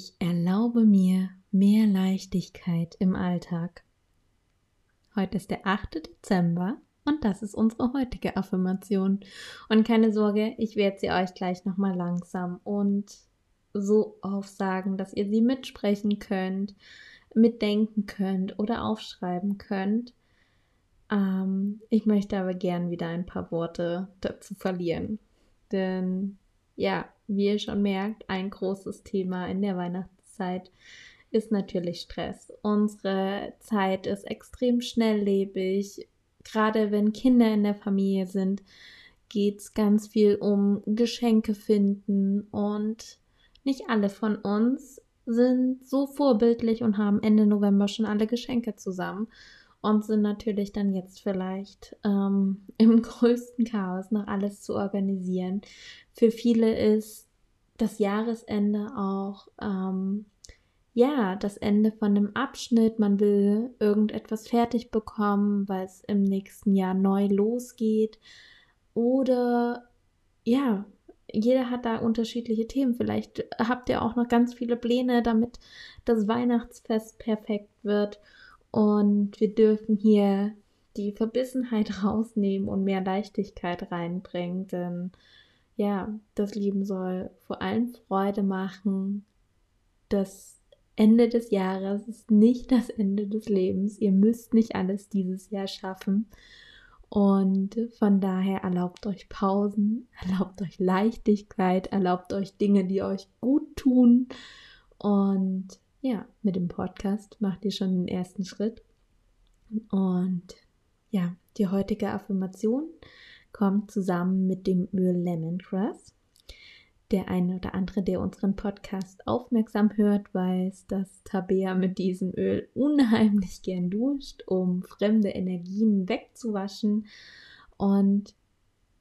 Ich erlaube mir mehr Leichtigkeit im Alltag. Heute ist der 8. Dezember und das ist unsere heutige Affirmation. Und keine Sorge, ich werde sie euch gleich nochmal langsam und so aufsagen, dass ihr sie mitsprechen könnt, mitdenken könnt oder aufschreiben könnt. Ähm, ich möchte aber gern wieder ein paar Worte dazu verlieren. Denn ja, wie ihr schon merkt, ein großes Thema in der Weihnachtszeit ist natürlich Stress. Unsere Zeit ist extrem schnelllebig. Gerade wenn Kinder in der Familie sind, geht es ganz viel um Geschenke finden und nicht alle von uns sind so vorbildlich und haben Ende November schon alle Geschenke zusammen und sind natürlich dann jetzt vielleicht ähm, im größten Chaos noch alles zu organisieren. Für viele ist das Jahresende auch ähm, ja das Ende von einem Abschnitt. Man will irgendetwas fertig bekommen, weil es im nächsten Jahr neu losgeht. Oder ja, jeder hat da unterschiedliche Themen. Vielleicht habt ihr auch noch ganz viele Pläne, damit das Weihnachtsfest perfekt wird. Und wir dürfen hier die Verbissenheit rausnehmen und mehr Leichtigkeit reinbringen, denn ja, das Leben soll vor allem Freude machen. Das Ende des Jahres ist nicht das Ende des Lebens. Ihr müsst nicht alles dieses Jahr schaffen. Und von daher erlaubt euch Pausen, erlaubt euch Leichtigkeit, erlaubt euch Dinge, die euch gut tun. Und ja, mit dem Podcast macht ihr schon den ersten Schritt. Und ja, die heutige Affirmation kommt zusammen mit dem Öl Lemongrass. Der eine oder andere, der unseren Podcast aufmerksam hört, weiß, dass Tabea mit diesem Öl unheimlich gern duscht, um fremde Energien wegzuwaschen. Und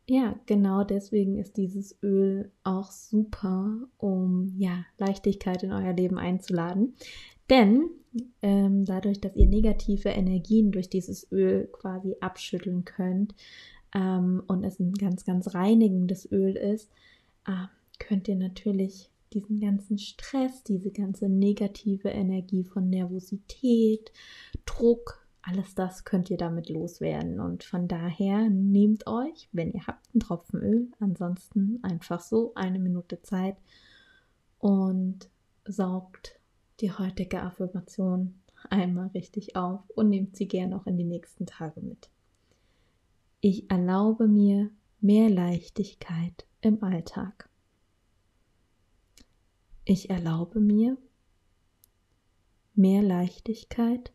ja, genau deswegen ist dieses Öl auch super, um ja Leichtigkeit in euer Leben einzuladen. Denn ähm, dadurch, dass ihr negative Energien durch dieses Öl quasi abschütteln könnt ähm, und es ein ganz, ganz reinigendes Öl ist, äh, könnt ihr natürlich diesen ganzen Stress, diese ganze negative Energie von Nervosität, Druck, alles das könnt ihr damit loswerden. Und von daher nehmt euch, wenn ihr habt, einen Tropfen Öl, ansonsten einfach so eine Minute Zeit und saugt die heutige Affirmation einmal richtig auf und nehmt sie gern auch in die nächsten Tage mit. Ich erlaube mir mehr Leichtigkeit im Alltag. Ich erlaube mir mehr Leichtigkeit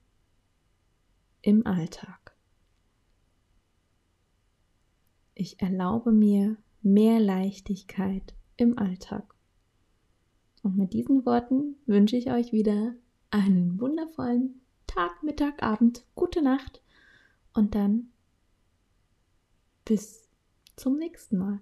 im Alltag. Ich erlaube mir mehr Leichtigkeit im Alltag. Und mit diesen Worten wünsche ich euch wieder einen wundervollen Tag, Mittag, Abend, gute Nacht und dann bis zum nächsten Mal.